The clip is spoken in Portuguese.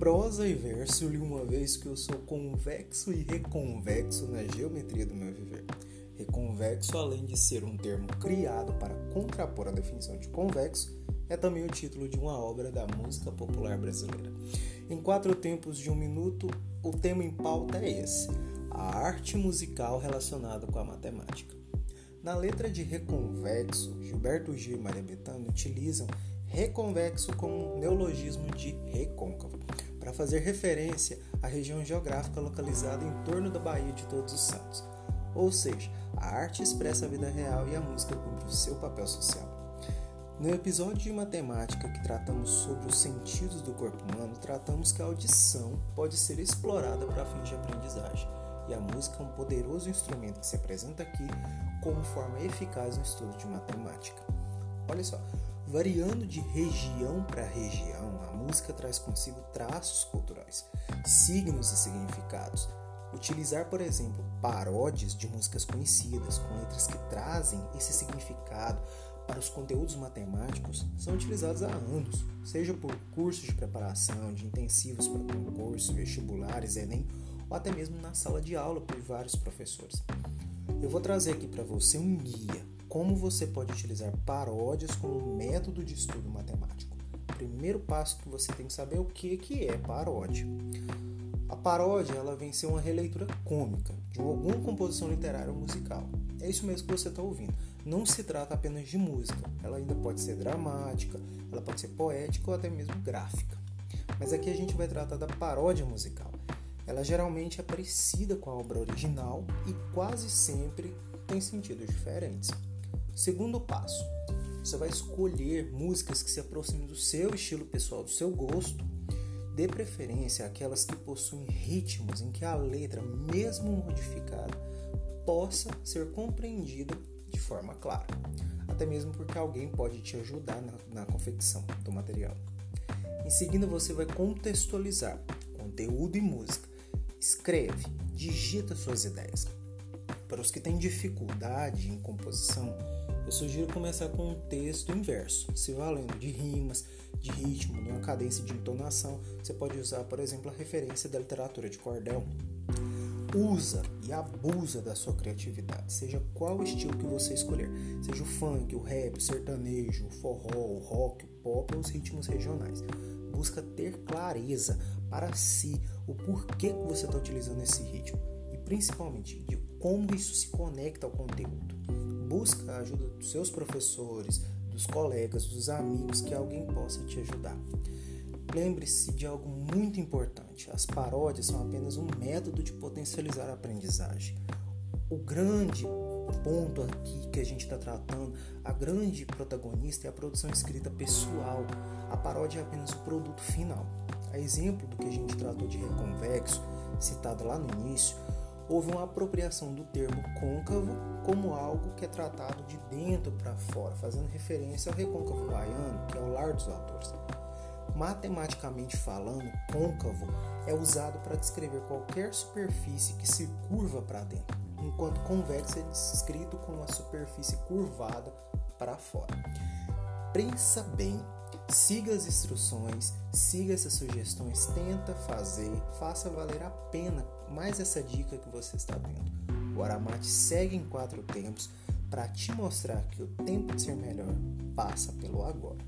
prosa e verso, li uma vez que eu sou convexo e reconvexo na geometria do meu viver. Reconvexo, além de ser um termo criado para contrapor a definição de convexo, é também o título de uma obra da música popular brasileira. Em quatro tempos de um minuto, o tema em pauta é esse: a arte musical relacionada com a matemática. Na letra de reconvexo, Gilberto Gil e Maria Bethânia utilizam reconvexo como um neologismo de recôncavo, para fazer referência à região geográfica localizada em torno da Baía de Todos os Santos. Ou seja, a arte expressa a vida real e a música cumpre o seu papel social. No episódio de matemática que tratamos sobre os sentidos do corpo humano, tratamos que a audição pode ser explorada para fins de aprendizagem, e a música é um poderoso instrumento que se apresenta aqui como forma eficaz no estudo de matemática. Olha só, variando de região para região, a música traz consigo traços culturais, signos e significados. Utilizar, por exemplo, paródias de músicas conhecidas com letras que trazem esse significado para os conteúdos matemáticos são utilizados há anos, seja por cursos de preparação, de intensivos para concursos, vestibulares, Enem, ou até mesmo na sala de aula por vários professores. Eu vou trazer aqui para você um guia, como você pode utilizar paródias como método de estudo matemático. Primeiro passo que você tem que saber é o que, que é paródia. A paródia ela vem ser uma releitura cômica de alguma composição literária ou musical. É isso mesmo que você está ouvindo. Não se trata apenas de música, ela ainda pode ser dramática, ela pode ser poética ou até mesmo gráfica. Mas aqui a gente vai tratar da paródia musical. Ela geralmente é parecida com a obra original e quase sempre tem sentidos diferentes. Segundo passo, você vai escolher músicas que se aproximem do seu estilo pessoal, do seu gosto Dê preferência àquelas que possuem ritmos em que a letra, mesmo modificada, possa ser compreendida de forma clara, até mesmo porque alguém pode te ajudar na, na confecção do material. Em seguida, você vai contextualizar conteúdo e música. Escreve, digita suas ideias. Para os que têm dificuldade em composição, eu sugiro começar com um texto inverso, se valendo de rimas, de ritmo, de uma cadência de entonação. Você pode usar, por exemplo, a referência da literatura de cordel. Usa e abusa da sua criatividade, seja qual estilo que você escolher, seja o funk, o rap, o sertanejo, o forró, o rock, o pop ou os ritmos regionais. Busca ter clareza para si o porquê que você está utilizando esse ritmo e principalmente de como isso se conecta ao conteúdo. Busca a ajuda dos seus professores, dos colegas, dos amigos, que alguém possa te ajudar. Lembre-se de algo muito importante: as paródias são apenas um método de potencializar a aprendizagem. O grande ponto aqui que a gente está tratando, a grande protagonista é a produção escrita pessoal. A paródia é apenas o produto final. A exemplo do que a gente tratou de reconvexo, citado lá no início, houve uma apropriação do termo côncavo como algo que é tratado de dentro para fora, fazendo referência ao recôncavo baiano, que é o lar dos autores. Matematicamente falando, côncavo é usado para descrever qualquer superfície que se curva para dentro, enquanto convexo é descrito como uma superfície curvada para fora. Pensa bem Siga as instruções, siga essas sugestões, tenta fazer, faça valer a pena mais essa dica que você está vendo. O Aramate segue em quatro tempos para te mostrar que o tempo de ser melhor passa pelo agora.